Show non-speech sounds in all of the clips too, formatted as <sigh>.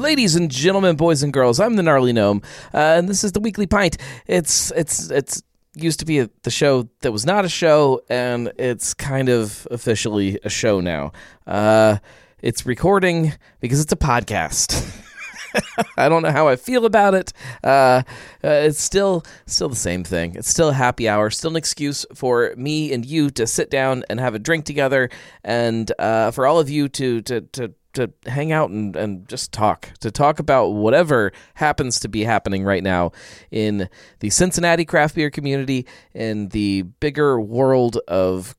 ladies and gentlemen, boys and girls. I'm the gnarly gnome, uh, and this is the weekly pint. It's it's it's used to be a, the show that was not a show, and it's kind of officially a show now. Uh, it's recording because it's a podcast. <laughs> I don't know how I feel about it. Uh, uh, it's still still the same thing. It's still a happy hour. Still an excuse for me and you to sit down and have a drink together, and uh, for all of you to to to to hang out and, and just talk to talk about whatever happens to be happening right now in the Cincinnati craft beer community in the bigger world of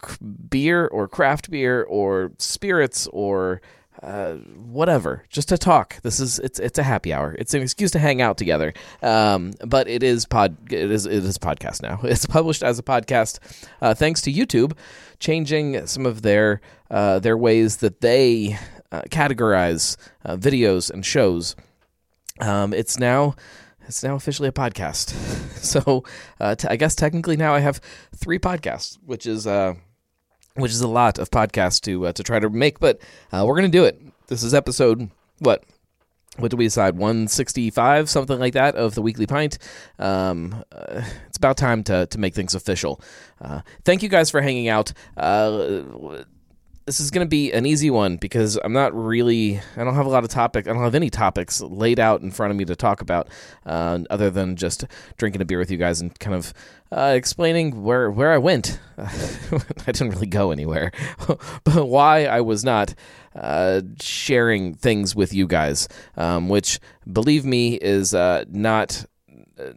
beer or craft beer or spirits or uh, whatever, just to talk. This is it's it's a happy hour. It's an excuse to hang out together. Um, but it is pod it is it is podcast now. <laughs> It's published as a podcast, uh, thanks to YouTube changing some of their uh, their ways that they uh, categorize uh, videos and shows. Um, it's now it's now officially a podcast. <laughs> so uh, t- I guess technically now I have three podcasts, which is which is a lot of podcasts to uh, to try to make, but uh, we're gonna do it. This is episode what? What do we decide? One sixty five, something like that, of the weekly pint. Um, uh, it's about time to to make things official. Uh, thank you guys for hanging out uh, this is going to be an easy one because I'm not really, I don't have a lot of topic. I don't have any topics laid out in front of me to talk about, uh, other than just drinking a beer with you guys and kind of uh, explaining where where I went. <laughs> I didn't really go anywhere, <laughs> but why I was not uh, sharing things with you guys, um, which believe me is uh, not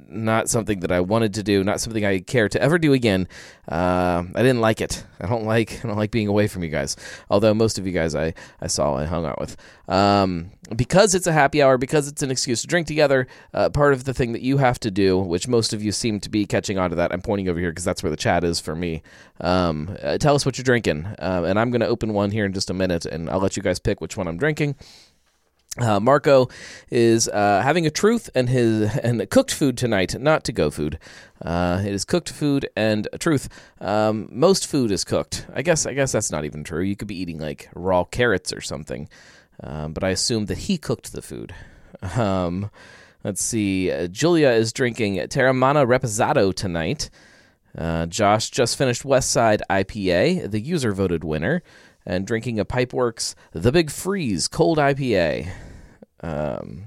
not something that I wanted to do, not something I care to ever do again. Uh, I didn't like it. I don't like I don't like being away from you guys. Although most of you guys I, I saw I hung out with. Um, because it's a happy hour, because it's an excuse to drink together. Uh, part of the thing that you have to do, which most of you seem to be catching on to that. I'm pointing over here because that's where the chat is for me. Um, uh, tell us what you're drinking, uh, and I'm going to open one here in just a minute, and I'll let you guys pick which one I'm drinking. Uh, Marco is uh, having a truth and his <laughs> and cooked food tonight, not to go food. Uh, it is cooked food and truth. Um, most food is cooked. I guess. I guess that's not even true. You could be eating like raw carrots or something, um, but I assume that he cooked the food. <laughs> Um, let's see. Uh, Julia is drinking Teremana Reposado tonight. Uh, Josh just finished West Side IPA, the user voted winner and drinking a Pipeworks The Big Freeze Cold IPA. Um,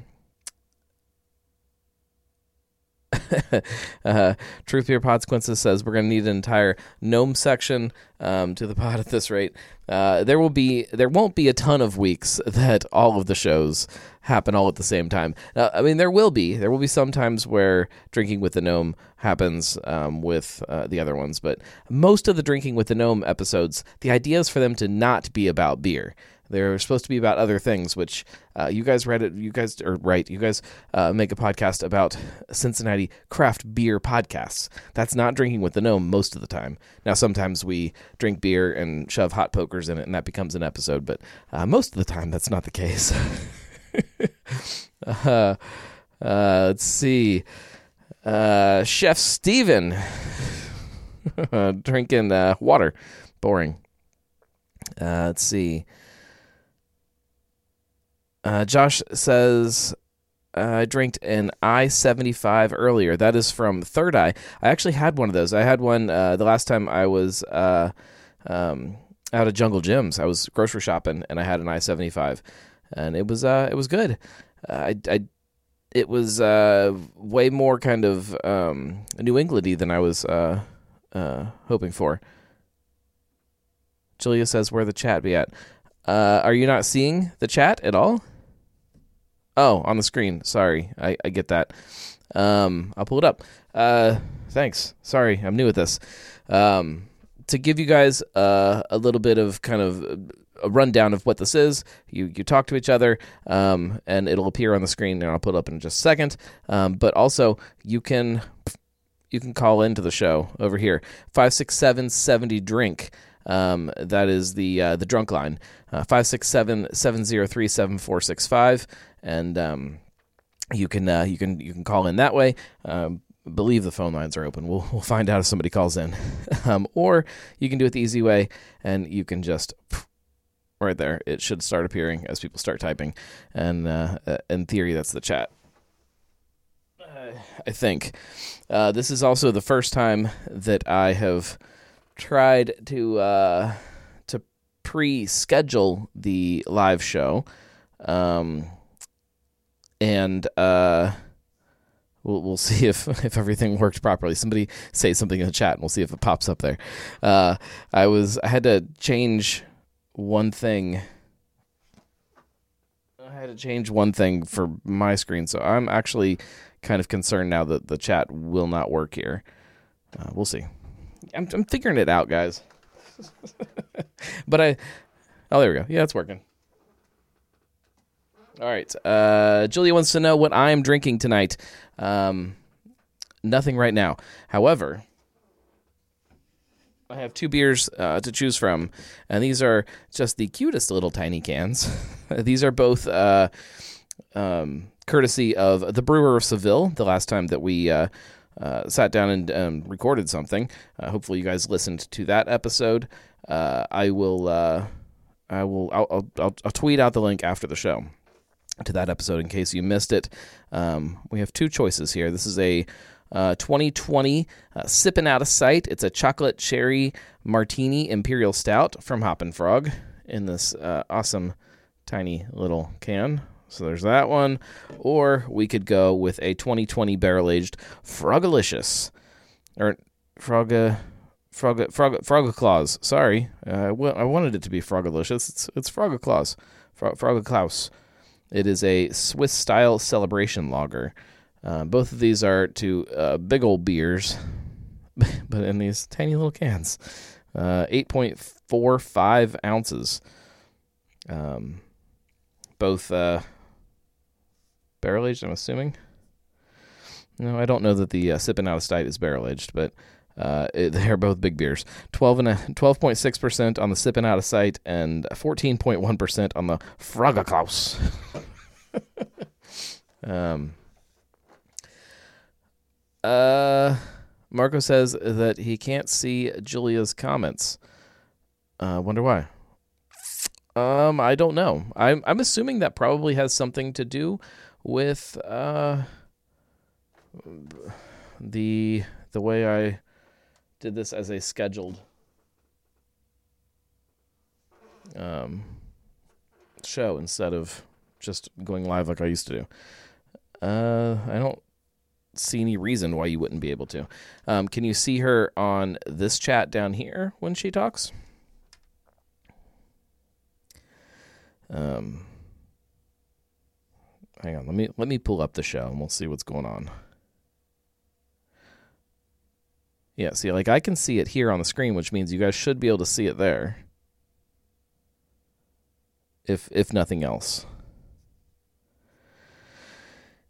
<laughs> uh, Truth Beer Consequences says we're going to need an entire gnome section um, to the <laughs> pod at this rate. Uh, there will be there won't be a ton of weeks <laughs> that all of the shows happen all at the same time. I mean, there will be there will be some times where drinking with the gnome happens um, with uh, the other ones, but most of the drinking with the gnome episodes, the idea is for them to not be about beer. They're supposed to be about other things, which uh, you guys read it. You guys are right. You guys uh, make a podcast about Cincinnati craft beer podcasts. That's not drinking with the gnome most of the time. Now, sometimes we drink beer and shove hot pokers in it, and that becomes an episode. But uh, most of the time, that's not the case. <laughs> Uh, uh, let's see. Uh, Chef Steven <laughs> drinking water. Boring. let's see. Uh, Josh says, uh, I drank an I 75 earlier. That is from Third Eye. I actually had one of those. I had one uh, the last time I was uh, um, out of Jungle Jim's. I was grocery shopping and I had an I 75. And it was uh, it was good. Uh, I, I it was way more kind of um, New Englandy than I was hoping for. Julia says, "Where the chat be at?" Are you not seeing the chat at all? Oh, on the screen. Sorry, I, I get that. Um, I'll pull it up. Uh, thanks. Sorry, I'm new at this. Um, to give you guys uh, a little bit of kind of a rundown of what this is, you you talk to each other, um, and it'll appear on the screen, and I'll put it up in just a second. Um, but also, you can you can call into the show over here five six seven seventy drink. Um, that is the uh, the drunk line uh, five six seven seven zero three seven four six five and um, you can uh, you can you can call in that way. Um, believe the phone lines are open. We'll we'll find out if somebody calls in, <laughs> um, or you can do it the easy way, and you can just right there. It should start appearing as people start typing, and uh, uh in theory, that's the chat. I think uh, this is also the first time that I have tried to uh, to pre-schedule the live show, um, and uh, we'll we'll <laughs> see if if everything worked properly. Somebody say something in the chat, and we'll see if it pops up there. Uh, I was I had to change one thing. I had to change one thing for my screen, so I'm actually kind of concerned now that the chat will not work here. Uh, we'll see. I'm, I'm figuring it out, guys. <laughs> but I, oh, there we go. Yeah, it's working. All right. Uh, Julia wants to know what I'm drinking tonight. Um, nothing right now. However, I have two beers uh, to choose from, and these are just the cutest little tiny cans. <laughs> these are both uh, um, courtesy of the Brewer of Seville. The last time that we uh, sat down and um, recorded something. Uh, hopefully, you guys listened to that episode. Uh, I will. Uh, I will. I'll, I'll, I'll, I'll, tweet out the link after the show to that episode in case you missed it. Um, we have two choices here. This is a 2020 uh, uh, sipping out of sight. It's a chocolate cherry martini imperial stout from Hop and Frog in this awesome tiny little can. So there's that one. Or we could go with a 2020 barrel aged Frogalicious. Or Froga. Frog, Frog, Frogaclaus. Sorry, uh, I wanted it to be Frogalicious. It's it's Frogaclaus, Frog, It is a Swiss style celebration lager. Uh, both of these are to uh, big old beers, <laughs> but in these tiny little cans. Uh, 8.45 ounces. Um, both uh, barrel aged. I'm assuming. No, I don't know that the uh, sipping out of sight is barrel aged, but uh, it, <laughs> they're both big beers. Twelve and twelve point six percent on the sipping out of sight, and fourteen point one percent on the Frogaclaus. <laughs> um. Uh, Marco says that he can't see Julia's comments. Uh, wonder why. Um, I don't know. I'm I'm assuming that probably has something to do with uh, the the way I did this as a scheduled um, show instead of just going live like I used to do. Uh, I don't see any reason why you wouldn't be able to. Um, can you see her on this chat down here when she talks? Um, hang on, let me let me pull up the show and we'll see what's going on. Yeah, see, like I can see it here on the screen, which means you guys should be able to see it there. If if nothing else.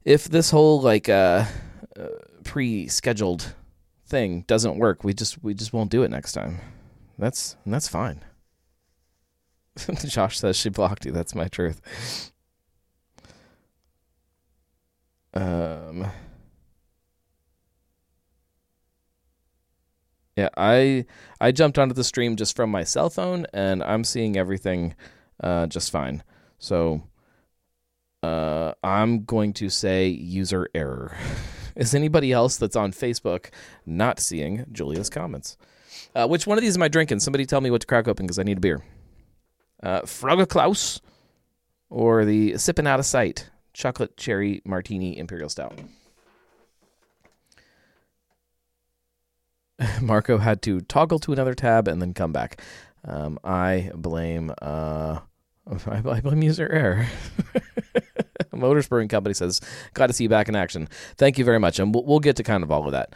If this whole like uh, uh pre-scheduled thing doesn't work, we just we just won't do it next time. That's that's fine. <laughs> Josh says she blocked you. That's my truth. Um. Yeah, I I jumped onto the stream just from my cell phone, and I'm seeing everything uh, just fine. So uh, I'm going to say user error. <laughs> Is anybody else that's on Facebook not seeing Julia's comments? Uh, which one of these am I drinking? Somebody tell me what to crack open because I need a beer. Uh, Frogaclaus or the Sipping Out of Sight chocolate cherry martini imperial stout. <laughs> Marco had to toggle to another tab and then come back. Um, I blame uh, <laughs> I, blame user error. <laughs> Motors Brewing Company says, "Glad to see you back in action. Thank you very much." And we'll, we'll get to kind of all of that.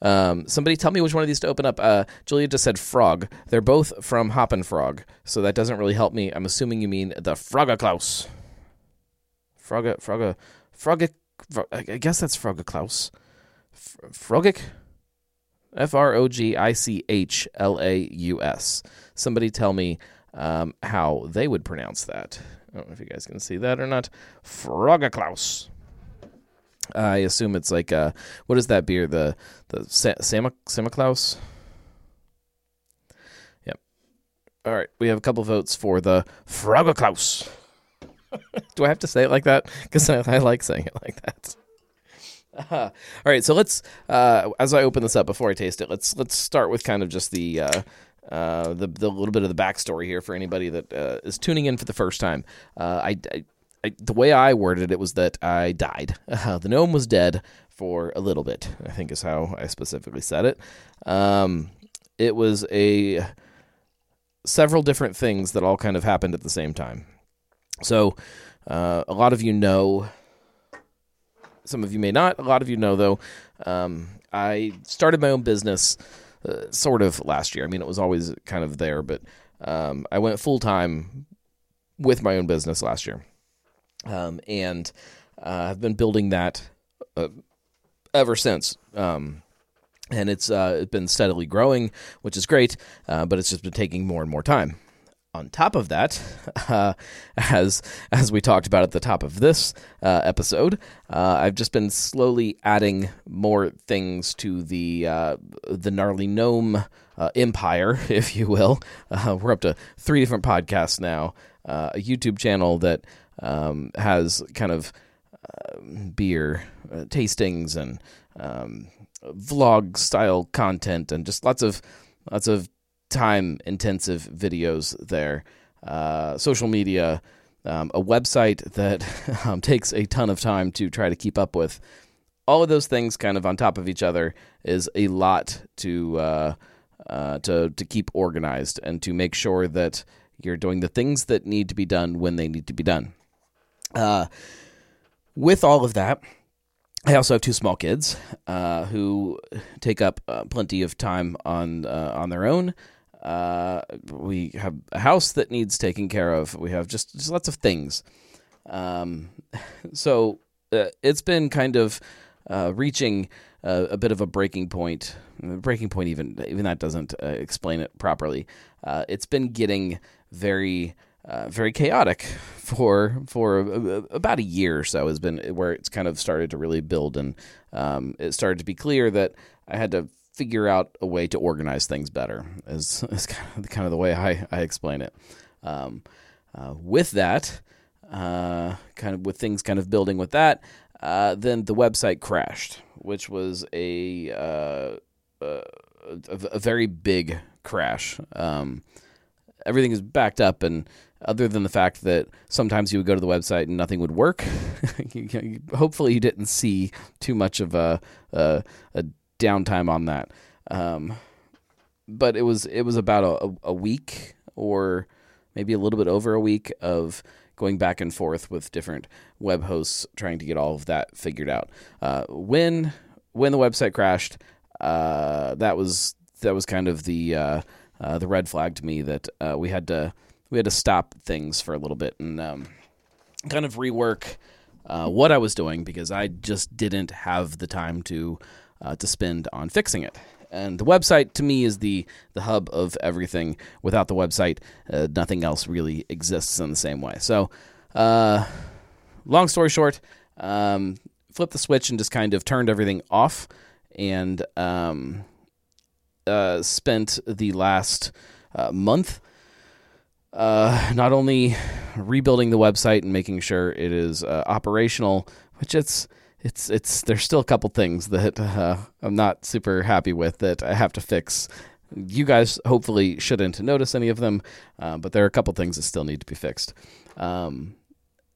Um, somebody tell me which one of these to open up. Uh, Julia just said frog. They're both from Hop and Frog, so that doesn't really help me. I'm assuming you mean the Frogaclaus. Frogga, Frogga, Froggic. I guess that's Frogaclaus. Frogic? F R O G I C H L A U S. Somebody tell me um, how they would pronounce that. I don't know if you guys can see that or not. Frogaclaus. I assume it's like uh, what is that beer? The the Sam Samichlaus. Yep. All right, we have a couple votes for the Froggerklaus. <laughs> Do I have to say it like that? Because I, I, like saying it like that. Uh, all right, so let's uh, as I open this up before I taste it, let's let's start with kind of just the uh, uh the the little bit of the backstory here for anybody that uh, is tuning in for the first time. Uh, I, I, I, the way I worded it was that I died. the gnome was dead for a little bit. I think is how I specifically said it. Um, it was a several different things that all kind of happened at the same time. So, uh, a lot of you know, some of you may not. A lot of you know, though, um, I started my own business uh, sort of last year. I mean, it was always kind of there, but um, I went full time with my own business last year. Um, and uh, I've been building that uh, ever since. Um, and it's uh, it's been steadily growing, which is great, uh, but it's just been taking more and more time. On top of that, <laughs> uh, as as we talked about at the top of this uh, episode, uh, I've just been slowly adding more things to the uh, the gnarly gnome empire, <laughs> if you will. we're up to three different podcasts now, a YouTube channel that um, has kind of beer tastings and um, vlog style content and just lots of lots of time intensive videos there. Uh, social media, um, a website that <laughs> um, takes a ton of time to try to keep up with. All of those things, kind of on top of each other, is a lot to uh, uh, to to keep organized and to make sure that you're doing the things that need to be done when they need to be done. Uh, with all of that, I also have two small kids uh, who take up uh, plenty of time on uh, on their own. Uh, we have a house that needs taking care of. We have just, just lots of things. Um, <laughs> so uh, it's been kind of uh, reaching a bit of a breaking point. Breaking point, even even that doesn't explain it properly. it's been getting very uh, very chaotic <laughs> for for about a year or so has been where it's kind of started to really build and um, it started to be clear that I had to figure out a way to organize things better is, <laughs> is kind, of, kind of the way I, I explain it. Um, uh, with that, uh, kind of with things kind of building with that, uh, then the website crashed, which was a uh, a, a, very big crash. Um, everything is backed up and other than the fact that sometimes you would go to the website and nothing would work. <laughs> Hopefully, you didn't see too much of a a, a downtime on that. Um, but it was it was about a, a week or maybe a little bit over a week of going back and forth with different web hosts trying to get all of that figured out. Uh, when when the website crashed, uh, that was that was kind of the uh, uh the red flag to me that uh, we had to we had to stop things for a little bit and um, kind of rework uh, what I was doing because I just didn't have the time to uh, to spend on fixing it. And the website to me is the the hub of everything. Without the website, uh, nothing else really exists in the same way. So, uh, long story short, um, flipped the switch and just kind of turned everything off and um, uh, spent the last uh, month uh, not only rebuilding the website and making sure it is operational, which it's it's it's there's still a couple things that uh, I'm not super happy with that I have to fix. You guys hopefully shouldn't notice any of them, uh, but there are a couple things that still need to be fixed. Um,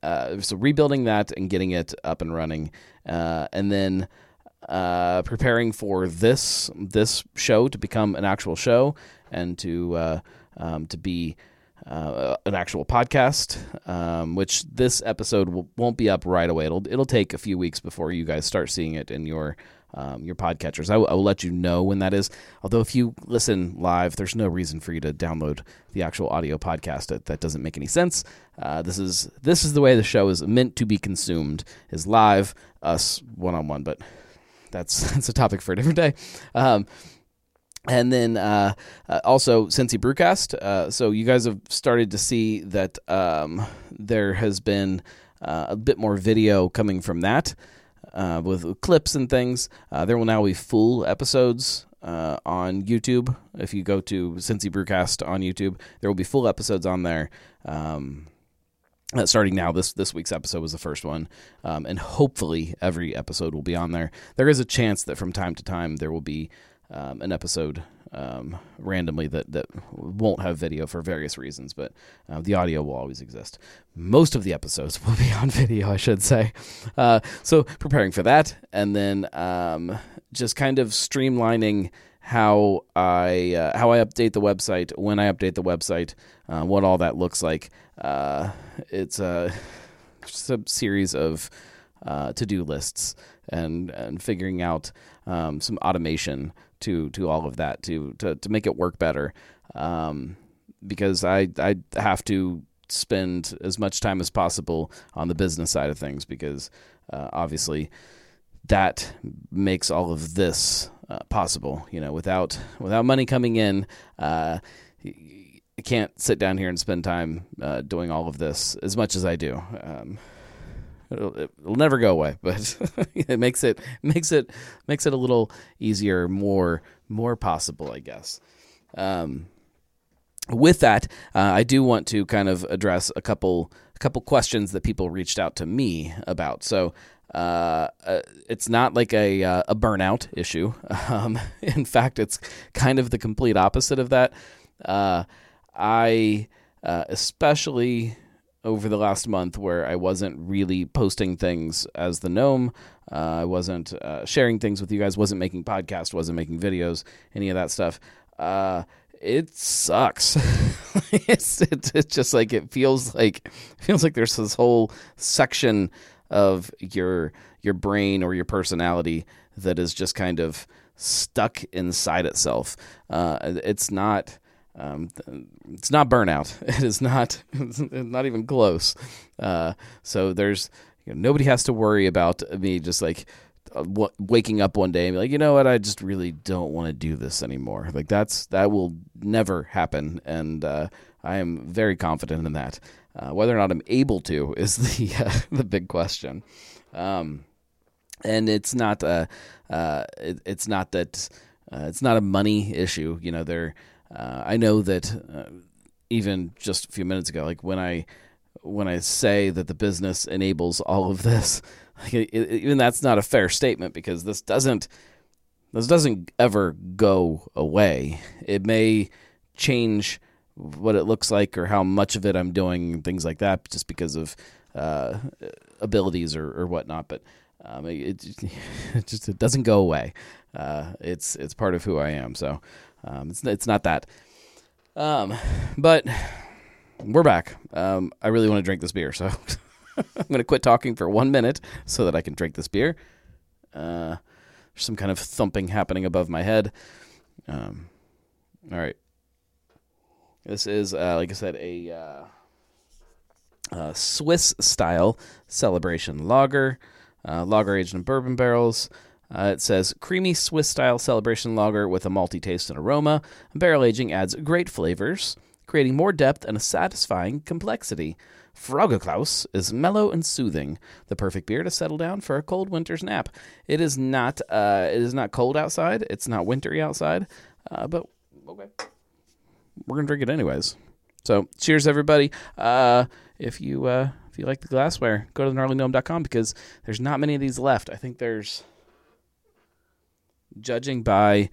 uh, so rebuilding that and getting it up and running, uh, and then uh, preparing for this this show to become an actual show and to uh, um, to be uh, an actual podcast, um, which this episode will, won't be up right away. It'll it'll take a few weeks before you guys start seeing it in your um, your podcatchers. I, w- I will let you know when that is. Although if you listen live, there's no reason for you to download the actual audio podcast. That, that doesn't make any sense. Uh, this is this is the way the show is meant to be consumed: is live, us one on one. But that's <laughs> that's a topic for a different day. Um, and then uh, uh, also Cincy Brewcast. Uh, so you guys have started to see that um, there has been uh, a bit more video coming from that uh, with clips and things. Uh, there will now be full episodes on YouTube. If you go to Cincy Brewcast on YouTube, there will be full episodes on there. Um, starting now, this this week's episode was the first one, um, and hopefully every episode will be on there. There is a chance that from time to time there will be um, an episode um, randomly that that won't have video for various reasons, but uh, the audio will always exist. Most of the episodes <laughs> will be on video, I should say. Uh, so preparing for that, and then um, just kind of streamlining how I uh, how I update the website, when I update the website, uh, what all that looks like. Uh, it's a, a series of uh, to do lists and and figuring out um, some automation to to all of that to to to make it work better. Um, because I I have to spend as much time as possible on the business side of things because uh, obviously that makes all of this uh, possible. You know, without without money coming in, uh, I can't sit down here and spend time uh, doing all of this as much as I do. Um, it'll, it'll, never go away, but <laughs> it makes it makes it makes it a little easier, more more possible, I guess. Um, with that, uh, I do want to kind of address a couple a couple questions that people reached out to me about. So uh, uh, it's not like a uh, a burnout issue. <laughs> Um, in fact, it's kind of the complete opposite of that. Uh, I uh, especially over the last month where I wasn't really posting things as the gnome. Uh, I wasn't sharing things with you guys. wasn't making podcasts. wasn't making videos. Any of that stuff. it sucks. <laughs> it's, it's, it's just like it feels like it feels like there's this whole section of your your brain or your personality that is just kind of stuck inside itself. Uh, it's not. Um, it's not burnout. <laughs> It is not. It's <laughs> not even close. Uh, so there's you know, nobody has to worry about me just like uh, w- waking up one day and be like, you know what, I just really don't want to do this anymore. Like that's that will never happen, and uh, I am very confident in that. Uh, whether or not I'm able to <laughs> is the uh, the big question. Um, and it's not uh, it, it's not that it's not a money issue. You know, there. Uh, I know that uh, even just a few minutes ago, like when I when I say that the business enables all of this, <laughs> like it, it, even that's not a fair statement because this doesn't this doesn't ever go away. It may change what it looks like or how much of it I'm doing, things like that, just because of uh, abilities or, or whatnot. But um, it, it, <laughs> just it doesn't go away. Uh, it's it's part of who I am. So um, it's it's not that. Um, but we're back. Um, I really want to drink this beer, so <laughs> I'm going to quit talking for one minute so that I can drink this beer. Uh, there's some kind of thumping happening above my head. Um, all right. This is, uh, like I said, a uh, Swiss style celebration lager, uh, lager aged in bourbon barrels. Uh, it says creamy Swiss style celebration lager with a malty taste and aroma. Barrel aging adds great flavors, creating more depth and a satisfying complexity. Froggerklaus is mellow and soothing, the perfect beer to settle down for a cold winter's nap. It is not uh, it is not cold outside. It's not wintry outside, uh, but okay we're gonna drink it anyways. So cheers, everybody. Uh, if you uh, if you like the glassware, go to gnarlygnome.com because there's not many of these left. I think there's, judging by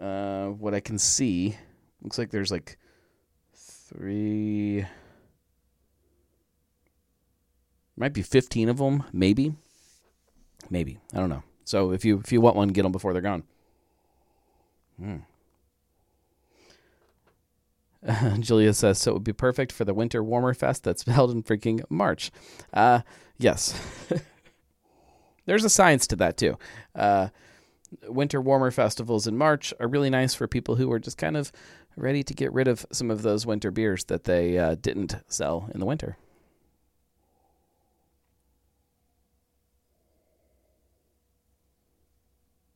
uh, what I can see, looks like there's like three, might be fifteen of them, maybe, maybe I don't know. So if you if you want one, get them before they're gone. Hmm. <laughs> Julia says, so it would be perfect for the Winter Warmer Fest that's <laughs> held in freaking March. Uh, yes. <laughs> There's a science to that, too. Uh, winter Warmer festivals in March are really nice for people who are just kind of ready to get rid of some of those winter beers that they uh, didn't sell in the winter.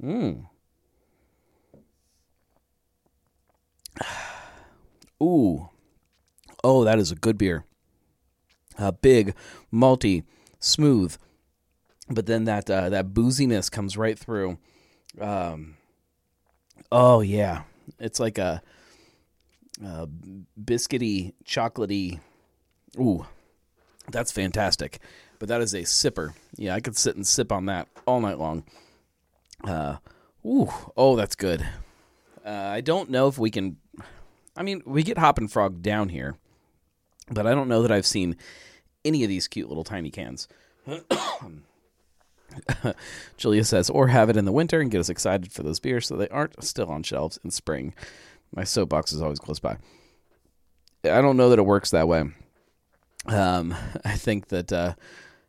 Mmm. <sighs> Ooh. Oh, that is a good beer. Uh, big, malty, smooth, but then that uh, that booziness comes right through. Um, Oh yeah, it's like a, a biscuity, chocolatey. Ooh, that's fantastic. But that is a sipper. Yeah, I could sit and sip on that all night long. Uh, ooh, oh, that's good. Uh, I don't know if we can. I mean, we get Hop and Frog down here, but I don't know that I've seen any of these cute little tiny cans. <coughs> <laughs> Julia says, or have it in the winter and get us excited for those beers so they aren't still on shelves in spring. My soapbox is always close by. I don't know that it works that way. Um, <laughs> I think that uh,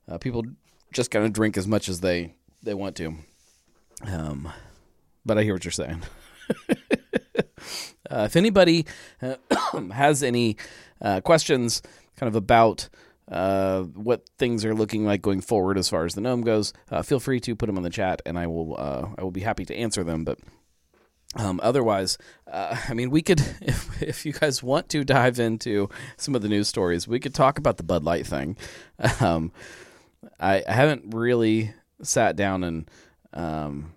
uh, people just kind of drink as much as they, they want to. Um, but I hear what you're saying. <laughs> uh, if anybody uh, <coughs> has any uh, questions kind of about uh, what things are looking like going forward as far as the gnome goes, uh, feel free to put them in the chat, and I will uh, I will be happy to answer them. But um, otherwise, uh, <laughs> I mean, we could <laughs> if if you guys want to dive into some of the news stories, we could talk about the Bud Light thing. <laughs> Um, I, I haven't really sat down and um,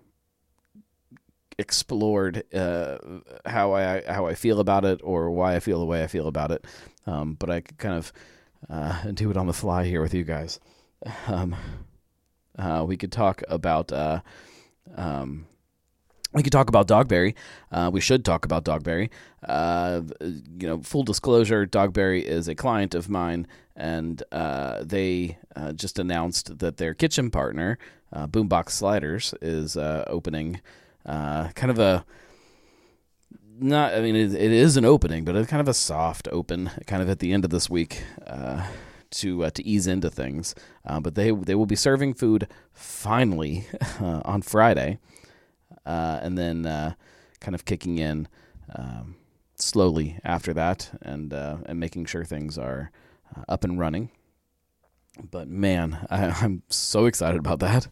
explored uh, how I how I feel about it or why I feel the way I feel about it. Um, but I could kind of uh, <laughs> do it on the fly here with you guys. Um, uh, we could talk about. Uh, um, we could talk about Dogberry. Uh, we should talk about Dogberry. Uh, you know, full disclosure: Dogberry is a client of mine, and uh, they uh, just announced that their kitchen partner, uh, Boombox Sliders, is uh, opening kind of a not. I mean, it, it is an opening, but it's kind of a soft open, kind of at the end of this week to uh, to ease into things. Uh, but they they will be serving food finally <laughs> uh, on Friday, and then kind of kicking in um, slowly after that, and and making sure things are up and running. But man, <laughs> I, am so excited about that.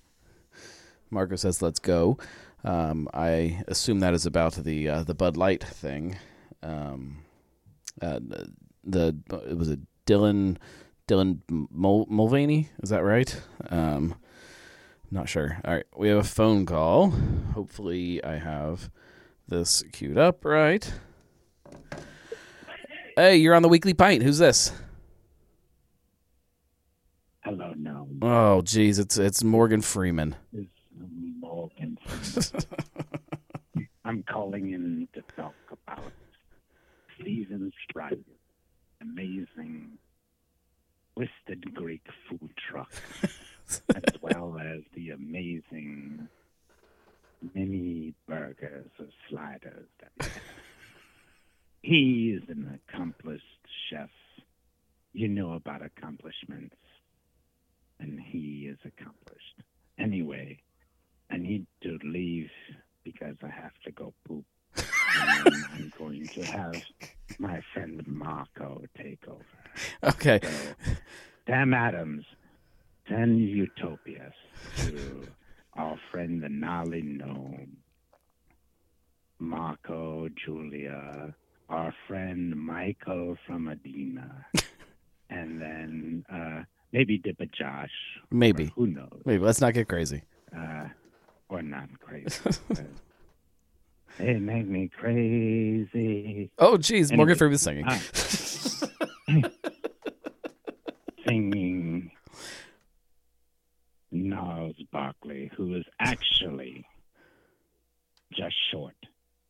Marco says, "Let's go." Um, I assume that is about the uh, the Bud Light thing. Um, uh, the it was a Dylan Dylan Mul- Mulvaney. Is that right? Um, not sure. All right, we have a phone call. Hopefully, I have this queued up right. Hey, you're on the Weekly Pint. Who's this? Hello, no. Oh, geez, it's it's Morgan Freeman. It's. <laughs> I'm calling in to talk about Steven Stripe, amazing twisted Greek food truck, <laughs> as well as the amazing mini burgers or sliders. That he is an accomplished chef. You know about accomplishments, and he is accomplished. Anyway, I need to leave because I have to go poop. <laughs> and I'm going to have my friend Marco take over. Okay. So, Sam Adams, send utopias to our friend the Nolly Gnome, Marco, Julia, our friend Michael from Adina, <laughs> and then uh, maybe Dippa Josh. Maybe. Who knows? Maybe. Let's not get crazy. Uh, or not crazy. <laughs> they make me crazy. Oh, geez, Morgan Freeman singing. Ah. <laughs> singing Gnarls Barkley, who is actually just short.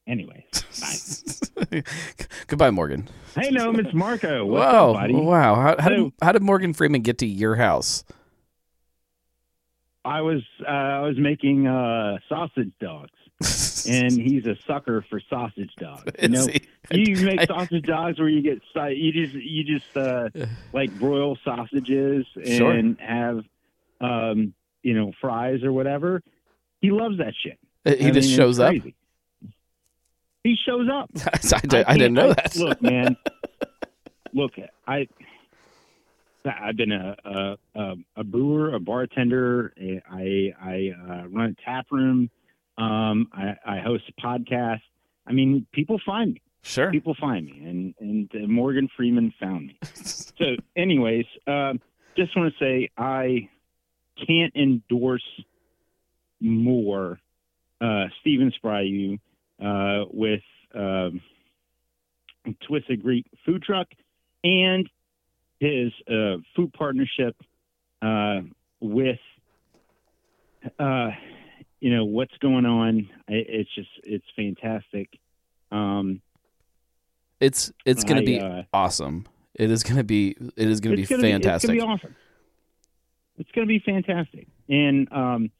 Anyway, bye. <laughs> Goodbye, Morgan. hey, no, Miss Marco. What's wow, up, buddy? wow. How, how did how did Morgan Freeman get to your house? I was uh, I was making uh, sausage dogs, <laughs> and he's a sucker for sausage dogs. You know, <laughs> you make I- sausage dogs where you get you just you just uh, <sighs> like broil sausages and Sure. have um, you know fries or whatever. He loves that shit. he I just it's shows up. He shows up. <laughs> I, did, I, didn't can't- know I- that. Look, man. look, I I've been a a, a, a brewer, a bartender. I I uh, run a tap room. Um, I, I host a podcast. I mean, people find me. sure. People find me, and and uh, Morgan Freeman found me. <laughs> So, anyways, um, just want to say I can't endorse more uh, Steven Spryu uh, with um, Twisted Greek Food Truck and his uh, food partnership uh, with, uh, you know, what's going on. It, it's just, it's fantastic. Um, It's it's going to be uh, awesome. It is going to be it is going to be gonna fantastic. Be, it's going to be awesome. It's going to be fantastic. And, um,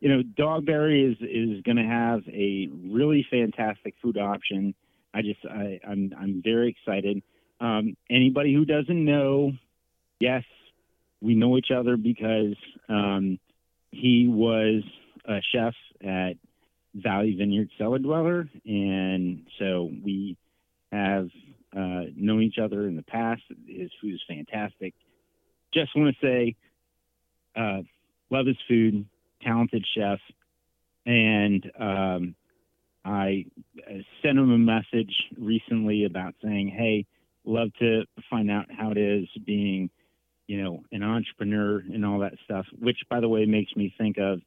you know, Dogberry is, is going to have a really fantastic food option. I just, I, I'm, I'm very excited. Um, anybody who doesn't know, yes, we know each other because um, he was a chef at Valley Vineyard Cellar Dweller, and so we have uh, known each other in the past. His food is fantastic. Just want to say, uh, love his food, talented chef, and um, I uh, sent him a message recently about saying, "Hey, love to find out how it is being, you know, an entrepreneur and all that stuff." Which, by the way, makes me think of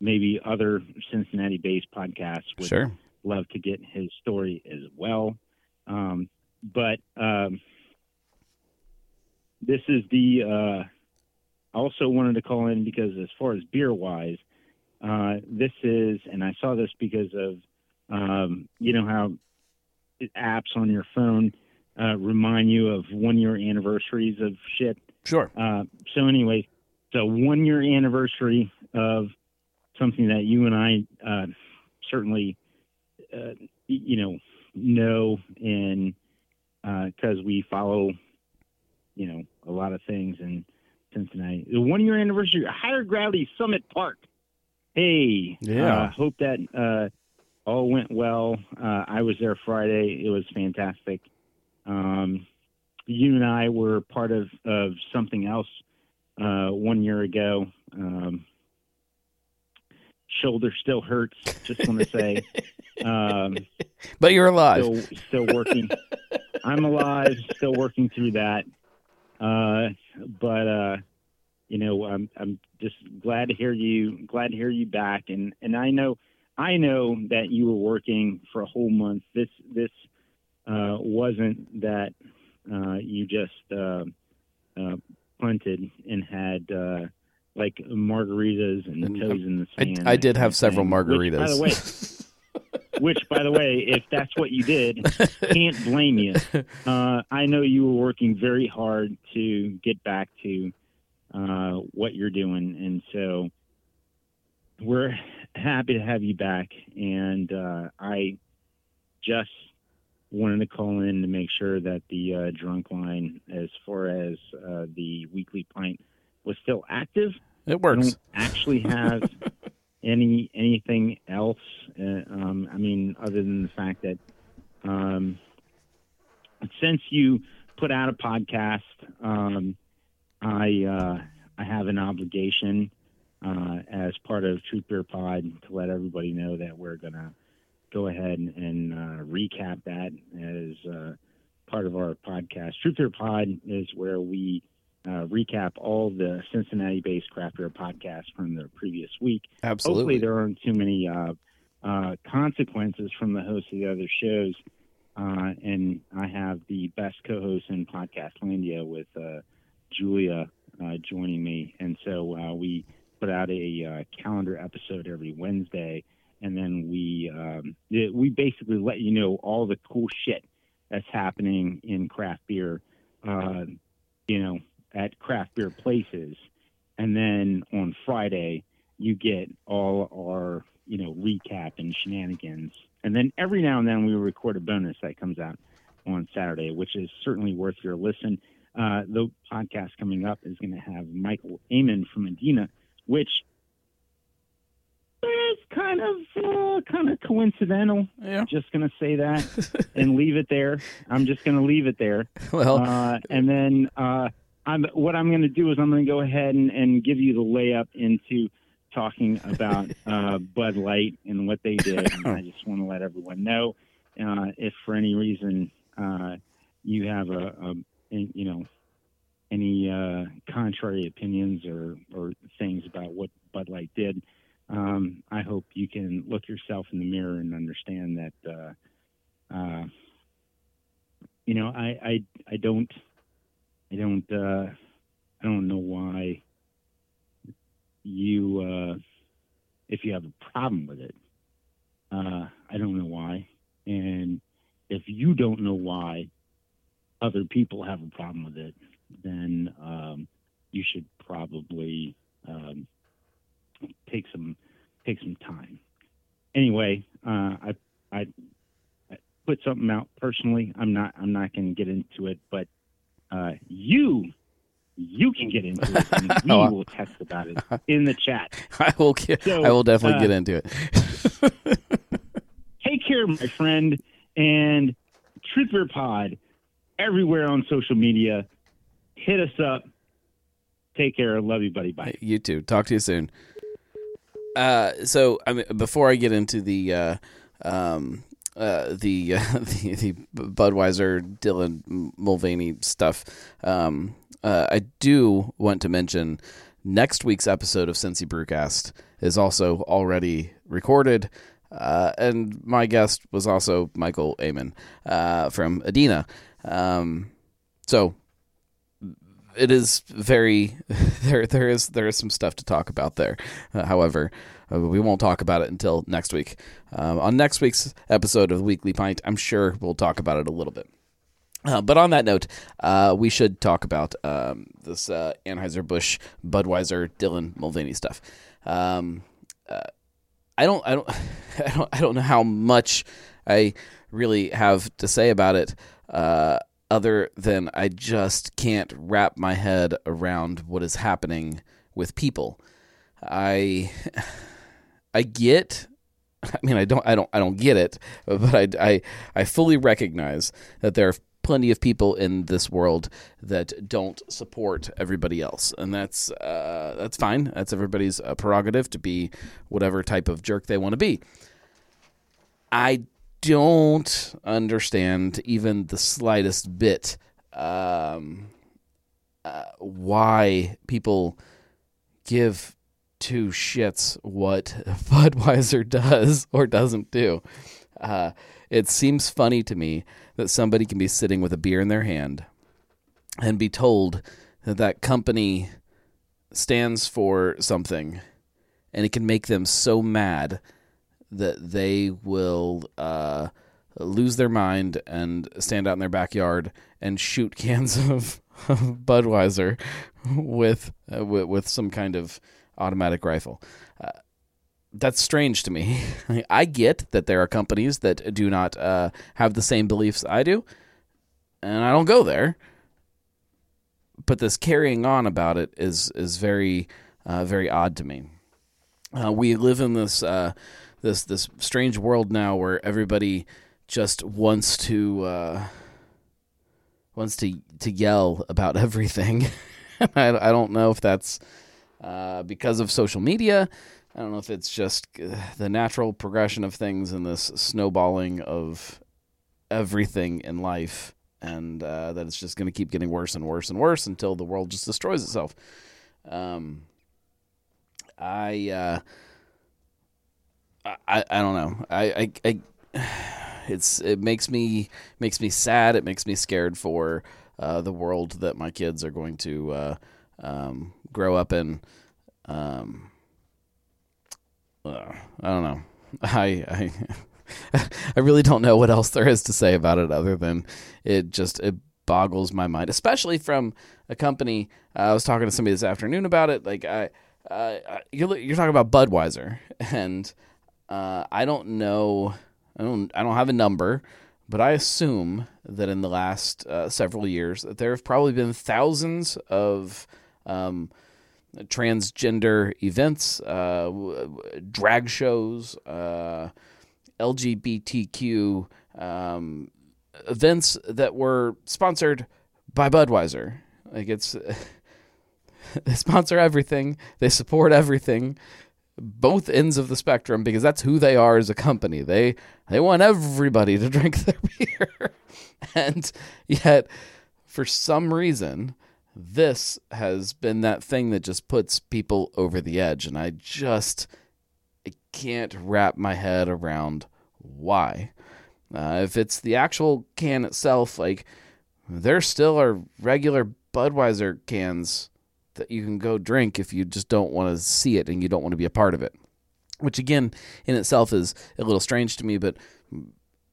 maybe other Cincinnati-based podcasts would Sure. love to get his story as well. Um, but um, this is the. Uh, I also wanted to call in because, as far as beer wise, uh, this is, and I saw this because of, um, you know how apps on your phone uh, remind you of one year anniversaries of shit. Sure. Uh, so anyway, so one year anniversary of something that you and I uh, certainly, uh, you know, know and because we follow, you know, a lot of things in Cincinnati. The one year anniversary, Higher Gravity Summit Park. Hey, Yeah. uh, hope that uh, all went well. Uh, I was there Friday. It was fantastic. Um, you and I were part of, of something else uh, one year ago. Um, shoulder still hurts. Just want to say, <laughs> um, But you're alive. still still working. I'm alive, still working through that. Uh, but uh, you know, I'm I'm just glad to hear you. Glad to hear you back. And and I know I know that you were working for a whole month. This this uh, wasn't that uh, you just uh, uh, punted and had. Uh, like margaritas and And, toes in the I, sand. I did have and several which, margaritas. by the way, <laughs> which by the way if that's what you did can't blame you <laughs> uh, i know you were working very hard to get back to uh, what you're doing and so we're happy to have you back and uh, i just wanted to call in to make sure that the uh, drunk line as far as uh, the weekly pint was still active it I works. don't actually have <laughs> any anything else. Uh, um, I mean, other than the fact that um, since you put out a podcast, um, I uh, I have an obligation uh, as part of Truth Beer Pod to let everybody know that we're gonna go ahead and, uh, recap that as uh, part of our podcast. Truth Beer Pod is where we uh, recap all the Cincinnati-based craft beer podcasts from the previous week. Absolutely. Hopefully, there aren't too many uh, uh, consequences from the host of the other shows. Uh, and I have the best co-host in Podcastlandia with uh, Julia uh, joining me, and so uh, we put out a uh, calendar episode every Wednesday, and then we um, we basically let you know all the cool shit that's happening in craft beer. Uh, you know, at craft beer places. And then on Friday, you get all our, you know, recap and shenanigans. And then every now and then we record a bonus that comes out on Saturday, which is certainly worth your listen. Uh, the podcast coming up is going to have Michael Amon from Medina, which is kind of uh, kind of coincidental. yeah. Just going to say that <laughs> and leave it there. I'm just going to leave it there. Well, Uh, and then uh, I'm, what I'm going to do is I'm going to go ahead and, and give you the layup into talking about <laughs> uh, Bud Light and what they did. And I <laughs> just want to let everyone know uh, if for any reason uh, you have a, a you know any uh, contrary opinions or, or things about what Bud Light did. Um, I hope you can look yourself in the mirror and understand that, uh, uh, you know, I, I, I don't, I don't, uh, I don't know why you, uh, if you have a problem with it, uh, I don't know why. And if you don't know why other people have a problem with it, then um, you should probably um, take some take some time. Anyway, uh, I, I I put something out personally. I'm not I'm not going to get into it, but uh, you you can get into it, and <laughs> we Oh. will text about it in the chat. <laughs> I will get, So, I will definitely uh, get into it. <laughs> Take care, my friend, and Truth Bear Pod everywhere on social media. Hit us up. Take care. Love you, buddy. Bye. You too. Talk to you soon. Uh, so I mean, before I get into the uh, um, uh, the, uh, <laughs> the the Budweiser Dylan Mulvaney stuff, um, uh, I do want to mention next week's episode of Cincy Brewcast is also already recorded. Uh, and my guest was also Michael Amon uh, from Adina. Um, so it is very <laughs> there. There is there is some stuff to talk about there. Uh, however, uh, we won't talk about it until next week. Um, on next week's episode of Weekly Pint, I'm sure we'll talk about it a little bit. Uh, but on that note, uh, we should talk about um, this uh, Anheuser Busch, Budweiser, Dylan Mulvaney stuff. Um, uh, I don't, I don't, <laughs> I don't, I don't know how much I really have to say about it, uh, other than I just can't wrap my head around what is happening with people. I, <sighs> I get. <laughs> I mean, I don't, I don't, I don't get it, but I, I, I fully recognize that there are plenty of people in this world that don't support everybody else, and that's uh, that's fine. That's everybody's uh, prerogative to be whatever type of jerk they want to be. I don't understand even the slightest bit um, uh, why people give two shits what <laughs> Budweiser does or doesn't do. Uh, it seems funny to me that somebody can be sitting with a beer in their hand and be told that that company stands for something and it can make them so mad that they will uh, lose their mind and stand out in their backyard and shoot <laughs> cans of, Budweiser with, uh, with with some kind of automatic rifle. Uh, that's strange to me. <laughs> I get that there are companies that do not uh, have the same beliefs I do, and I don't go there. But this carrying on about it is is very uh, very odd to me. Uh, we live in this uh, this this strange world now where everybody just wants to uh, wants to to yell about <laughs> everything. <laughs> I, I don't know if that's uh, because of social media. I don't know if it's just uh, the natural progression of things and this snowballing of everything in life, and uh, that it's just going to keep getting worse and worse and worse until the world just destroys itself. Um, I, uh, I, I don't know. I, I, I, <sighs> it's it makes me makes me sad. It makes me scared for uh, the world that my kids are going to uh, um, grow up in. Um, uh, I don't know. <laughs> I I <laughs> I really don't know what else there is to say about it other than it just it boggles my mind, especially from a company. Uh, I was talking to somebody this afternoon about it. Like I, uh, you're you're talking about Budweiser, <laughs> and uh, I don't know. I don't. I don't have a number, but I assume that in the last uh, several years that there have probably been thousands of um, transgender events, uh, drag shows, uh, LGBTQ um, events that were sponsored by Budweiser. Like it's <laughs> they sponsor everything, they support everything, both ends of the spectrum because that's who they are as a company. They they want everybody to <laughs> drink their beer. and yet for some reason this has been that thing that just puts people over the edge and I just I can't wrap my head around why. Uh, if it's the actual can itself, like there still are regular Budweiser cans that you can go drink if you just don't want to see it and you don't want to be a part of it. Which again, in itself, is a little strange to me, but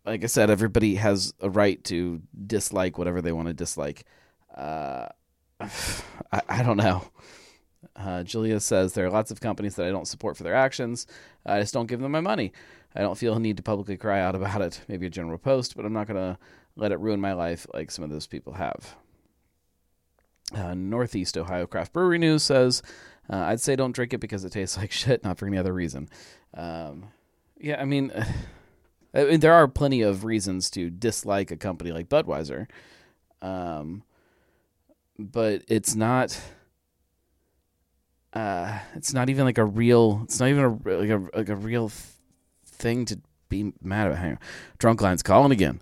like I said, everybody has a right to dislike whatever they want to dislike. Uh, <sighs> I, I, don't know. Uh, Julia says there are lots of companies that I don't support for their actions. I just don't give them my money. I don't feel a need to publicly cry out about it. Maybe a general post, but I'm not going to let it ruin my life like some of those people have. Uh, Northeast Ohio Craft Brewery News says, uh, I'd say don't drink it because it tastes <laughs> like shit, not for any other reason. Um, yeah, I mean, <sighs> I mean, there are plenty of reasons to dislike a company like Budweiser. Um, but it's not. Uh, it's not even like a real. It's not even a like a like a real thing to be mad about. Hang on. Drunk lines calling again.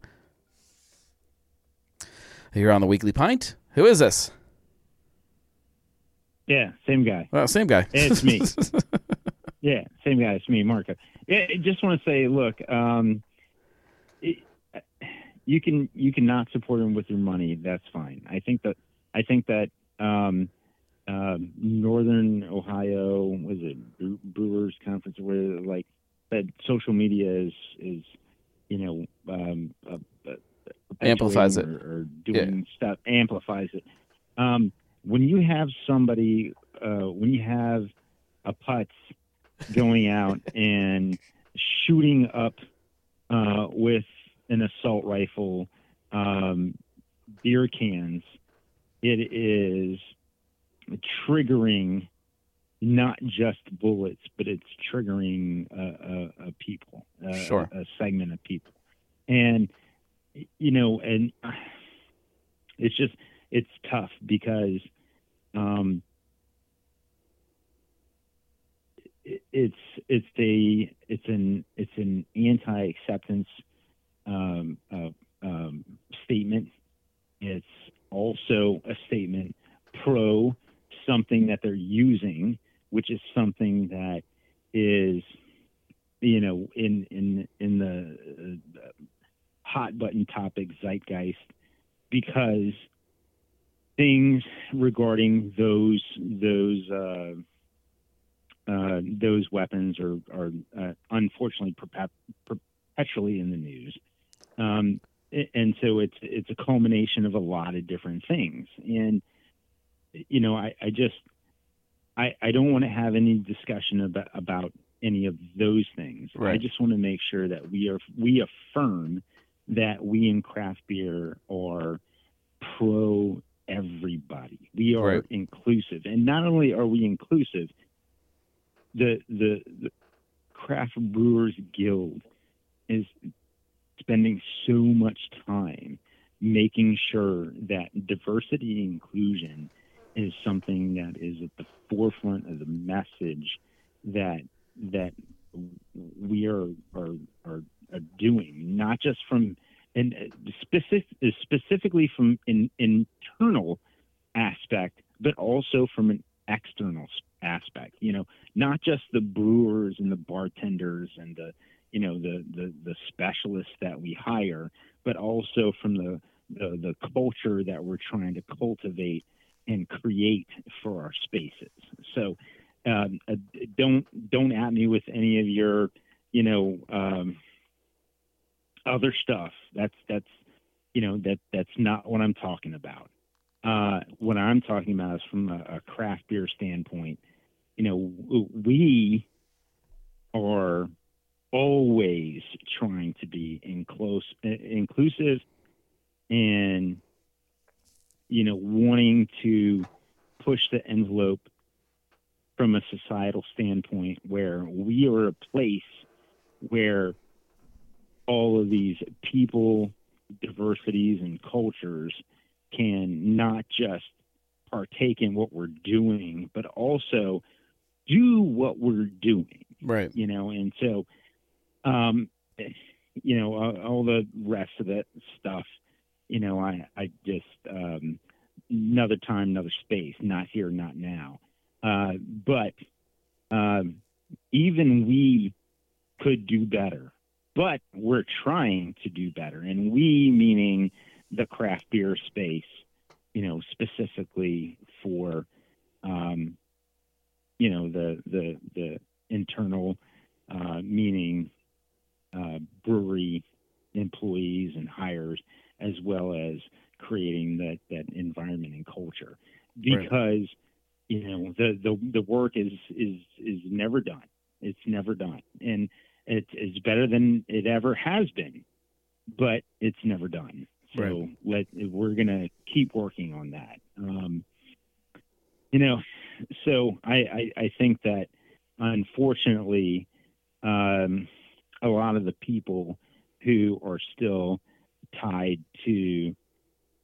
You're on the weekly pint. Who is this? Yeah, same guy. Well, same guy. It's me. <laughs> yeah, same guy. It's me, Marco. Yeah, I just want to say, look, um, it, you can you cannot support him with your money. That's fine. I think that I think that um, uh, Northern Ohio was it Brewers Conference where like that social media is is you know um, uh, uh, amplifies it or, or doing yeah. stuff amplifies it. Um, when you have somebody, uh, when you have a putz going out <laughs> and shooting up uh, with an assault rifle um, beer cans, it is triggering not just bullets, but it's triggering a, a, a people, a, sure. a segment of people, and you know, and it's just it's tough because um, it, it's it's a it's an it's an anti acceptance um, uh, um, statement. It's also a statement pro something that they're using, which is something that is, you know, in in in the uh, hot button topic zeitgeist, because things regarding those those uh, uh, those weapons are are uh, unfortunately perpetually in the news, um, and so it's it's a culmination of a lot of different things. And you know, I, I just I, I don't want to have any discussion about about any of those things. Right. I just want to make sure that we are we affirm that we in craft beer are pro everybody. We are right. inclusive, and not only are we inclusive, the the, the Craft Brewers Guild is spending so much time making sure that diversity and inclusion is something that is at the forefront of the message that that we are are are, are doing, not just from and uh, specific, specifically from an internal aspect, but also from an external aspect. You know, not just the brewers and the bartenders and the you know the the, the specialists that we hire, but also from the, the the culture that we're trying to cultivate and create for our spaces. So um, uh, don't don't at me with any of your you know um, other stuff. That's that's you know that that's not what I'm talking about. Uh, what I'm talking about is from a, a craft beer standpoint. You know, we are always trying to be inclose, inclusive and you know wanting to push the envelope from a societal standpoint where we are a place where all of these people, diversities, and cultures can not just partake in what we're doing, but also do what we're doing. Right. You know, and so, um, you know, all, the rest of that stuff, you know, I, I just, um, another time, another space, not here, not now. Uh, but, um, even we could do better, but we're trying to do better. And we, meaning the craft beer space, you know, specifically for, um, you know, the the the internal, uh, meaning uh, brewery employees and hires, as well as creating that that environment and culture, because. Right. You know the, the the work is is is never done. It's never done, and it, it's better than it ever has been, but it's never done. So right. let we're gonna keep working on that. Um, you know, so I, I, I think that unfortunately, um, a lot of the people who are still tied to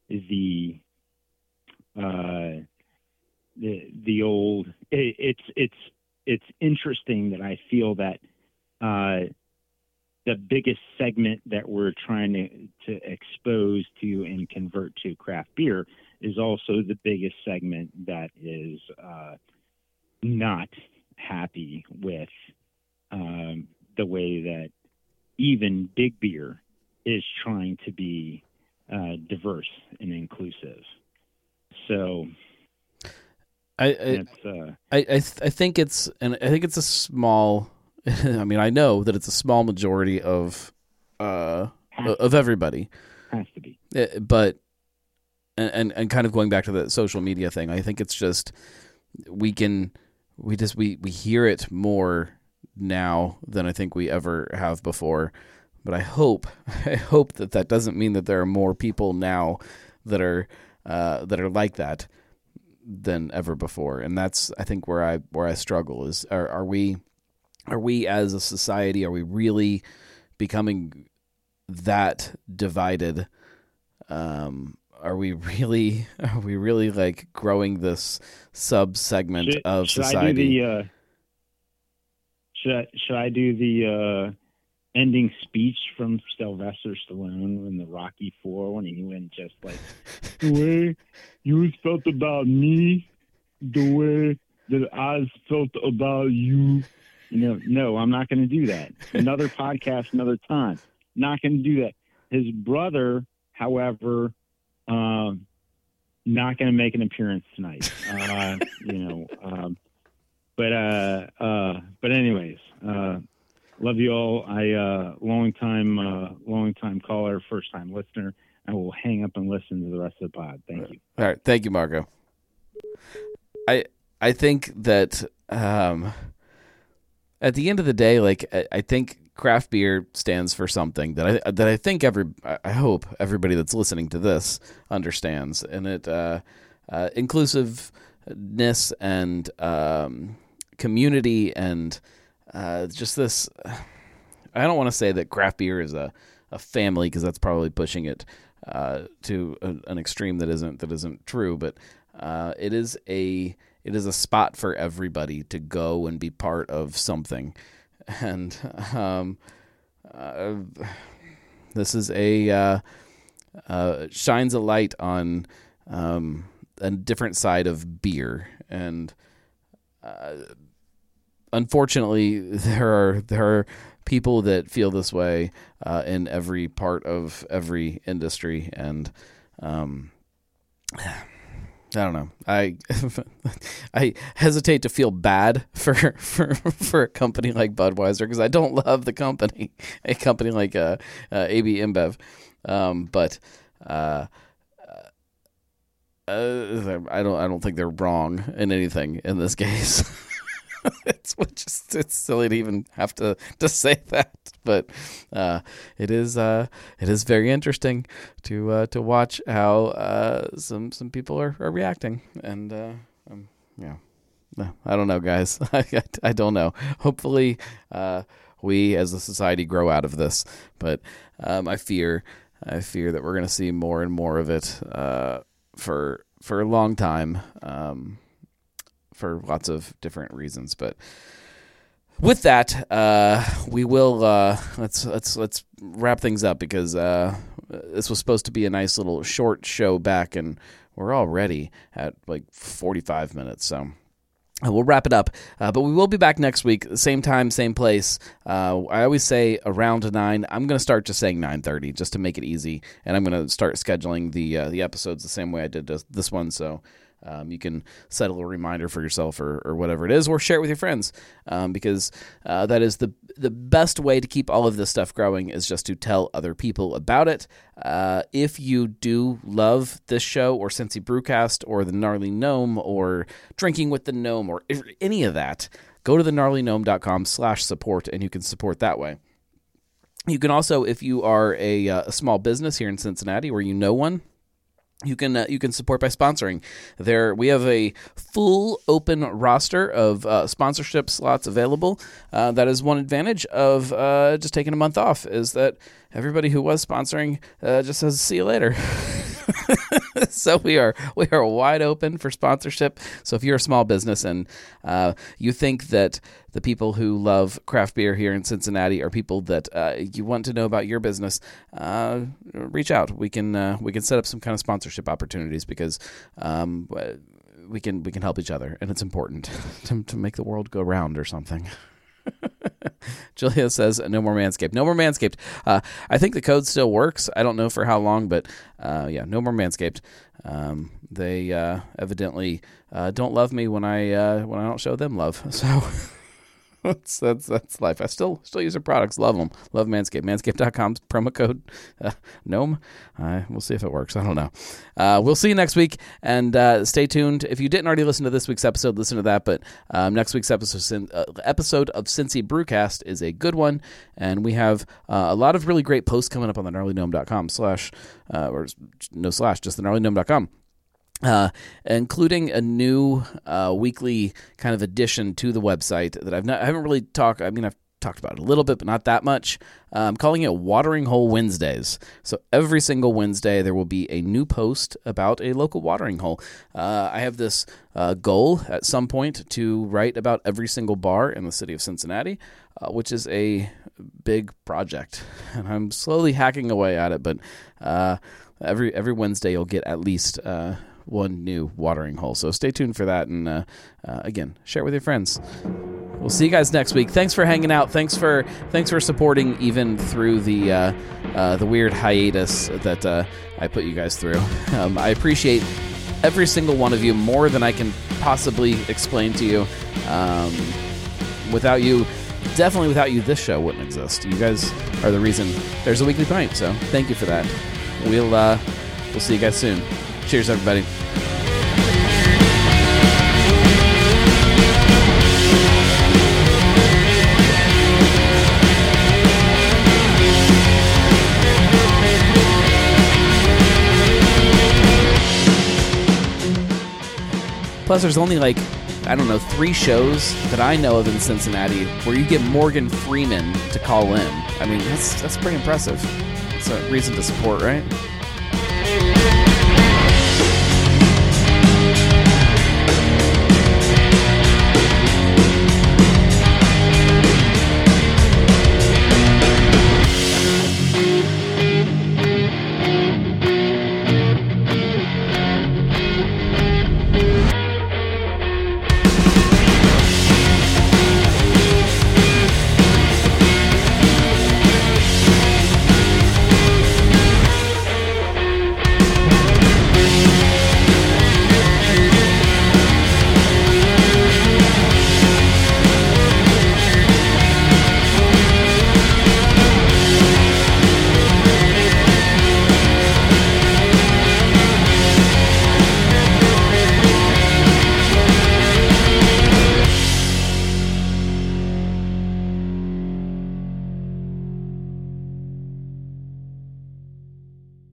the uh, the the old it, it's it's it's interesting that I feel that uh, the biggest segment that we're trying to, to expose to and convert to craft beer is also the biggest segment that is uh, not happy with um, the way that even big beer is trying to be uh, diverse and inclusive. So I I uh, I, I, th- I think it's and I think it's a small. <laughs> I mean, I know that it's a small majority of uh of everybody. Has to be, uh, but and, and and kind of going back to the social media thing, I think it's just we can we just we we hear it more now than I think we ever have before. But I hope <laughs> I hope that that doesn't mean that there are more people now that are uh, that are like that than ever before, and that's I think where I where I struggle is are, are we are we as a society are we really becoming that divided? Um, are we really <laughs> are we really like growing this sub segment of should society? I do the, uh, should I, should I do the uh, ending speech from Sylvester Stallone in the Rocky Four when he went just like the <laughs> way you felt about me, the way that I felt about you. Know, no, I'm not going to do that. Another <laughs> podcast, another time. Not going to do that. His brother, however, um, not going to make an appearance tonight. Uh, <laughs> you know, um, but uh, uh, but anyways, uh, love you all. I uh, long time uh, long time caller, first time listener. I will hang up and listen to the rest of the pod. Thank you. All right, thank you, Marco. I I think that um, at the end of the day, like I, think craft beer stands for something that I that I think every I hope everybody that's listening to this understands, and it uh, uh, inclusiveness and um, community and uh, just this. I don't want to say that craft beer is a, a family because that's probably pushing it uh, to a, an extreme that isn't that isn't true, but uh, it is a it is a spot for everybody to go and be part of something, <laughs> and um, uh, this is a uh, uh, shines a light on um, a different side of beer. And unfortunately, <laughs> there are there are people that feel this way uh, in every part of every industry, and um, I don't know. I <laughs> I hesitate to feel bad for <laughs> for for a company like Budweiser because I don't love the company, <laughs> a company like uh, uh, AB InBev, um, but. Uh, uh, I don't. I don't think they're wrong in anything in this case. <laughs> it's just it's silly to even have to to say that, but uh, it is uh, it is very interesting to uh, to watch how uh, some some people are, are reacting, and uh, um, yeah, I don't know, guys. <laughs> I, don't know. Hopefully, uh, we as a society grow out of this, but um, I fear I fear that we're going to see more and more of it for for a long time. Um, for lots of different reasons. But with that, uh, we will uh, let's let's let's wrap things up because uh, this was supposed to be a nice little short show back, and we're already at like forty five minutes. So Uh, we'll wrap it up, uh, but we will be back next week, same time, same place. Uh, I always say around nine. I'm going to start just saying nine thirty, just to make it easy, and I'm going to start scheduling the the episodes the same way I did this one. So um, you can set a little reminder for yourself or, or whatever it is, or share it with your friends, um, because uh, that is the the best way to keep all of this stuff growing is just to tell other people about it. Uh, if you do love this show or Cincy Brewcast or the Gnarly Gnome or Drinking with the Gnome or any of that, go to the gnarlygnome.com slash support and you can support that way. You can also, if you are a, uh, a small business here in Cincinnati or you know one, you can uh, you can support by sponsoring. There we have a full open roster of uh, sponsorship slots available. Uh, that is one advantage of uh, just taking a month off is that everybody who was sponsoring uh, just says see you later. <laughs> <laughs> so we are we are wide open for sponsorship. So if you're a small business and uh, you think that the people who love craft beer here in Cincinnati are people that uh, you want to know about your business, uh, reach out. We can uh, we can set up some kind of sponsorship opportunities because. Um, we can we can help each other, and it's important <laughs> to, to make the world go round or something. <laughs> Julia says, "No more Manscaped. No more Manscaped." Uh, I think the code still works. I don't know for how long, but uh, yeah, no more Manscaped. Um, they uh, evidently uh, don't love me when I uh, when I don't show them love. <laughs> So <laughs> that's that's that's life. I still still use their products. Love them. Love Manscaped. Manscaped.com promo code uh, gnome. Uh, we'll see if it works. I don't know. Uh, we'll see you next week, and uh, stay tuned. If you didn't already listen to this week's episode, listen to that. But um, next week's episode uh, episode of Cincy Brewcast is a good one, and we have uh, a lot of really great posts coming up on the gnarlygnome.com slash or no slash just the gnarlygnome.com uh, including a new uh, weekly kind of addition to the website that I've not, I haven't really talked. I mean, I've talked about it a little bit, but not that much. Uh, I'm calling it Watering Hole Wednesdays. So every single Wednesday, there will be a new post about a local watering hole. Uh, I have this uh, goal at some point to write about every single bar in the city of Cincinnati, uh, which is a big project, <laughs> and I'm slowly hacking away at it. But uh, every every Wednesday, you'll get at least one new watering hole. So stay tuned for that. And uh, uh, again, share it with your friends. We'll see you guys next week. Thanks for hanging out. Thanks for thanks for supporting even through the uh, uh the weird hiatus that uh, I put you guys through. Um, I appreciate every single one of you more than I can possibly explain to you. Um, without you, definitely without you, this show wouldn't exist. You guys are the reason there's a weekly pint. So thank you for that. We'll uh, we'll see you guys soon. Cheers, everybody. Plus, there's only like, I don't know, three shows that I know of in Cincinnati where you get Morgan Freeman to call in. I mean, that's, that's pretty impressive. It's a reason to support, right?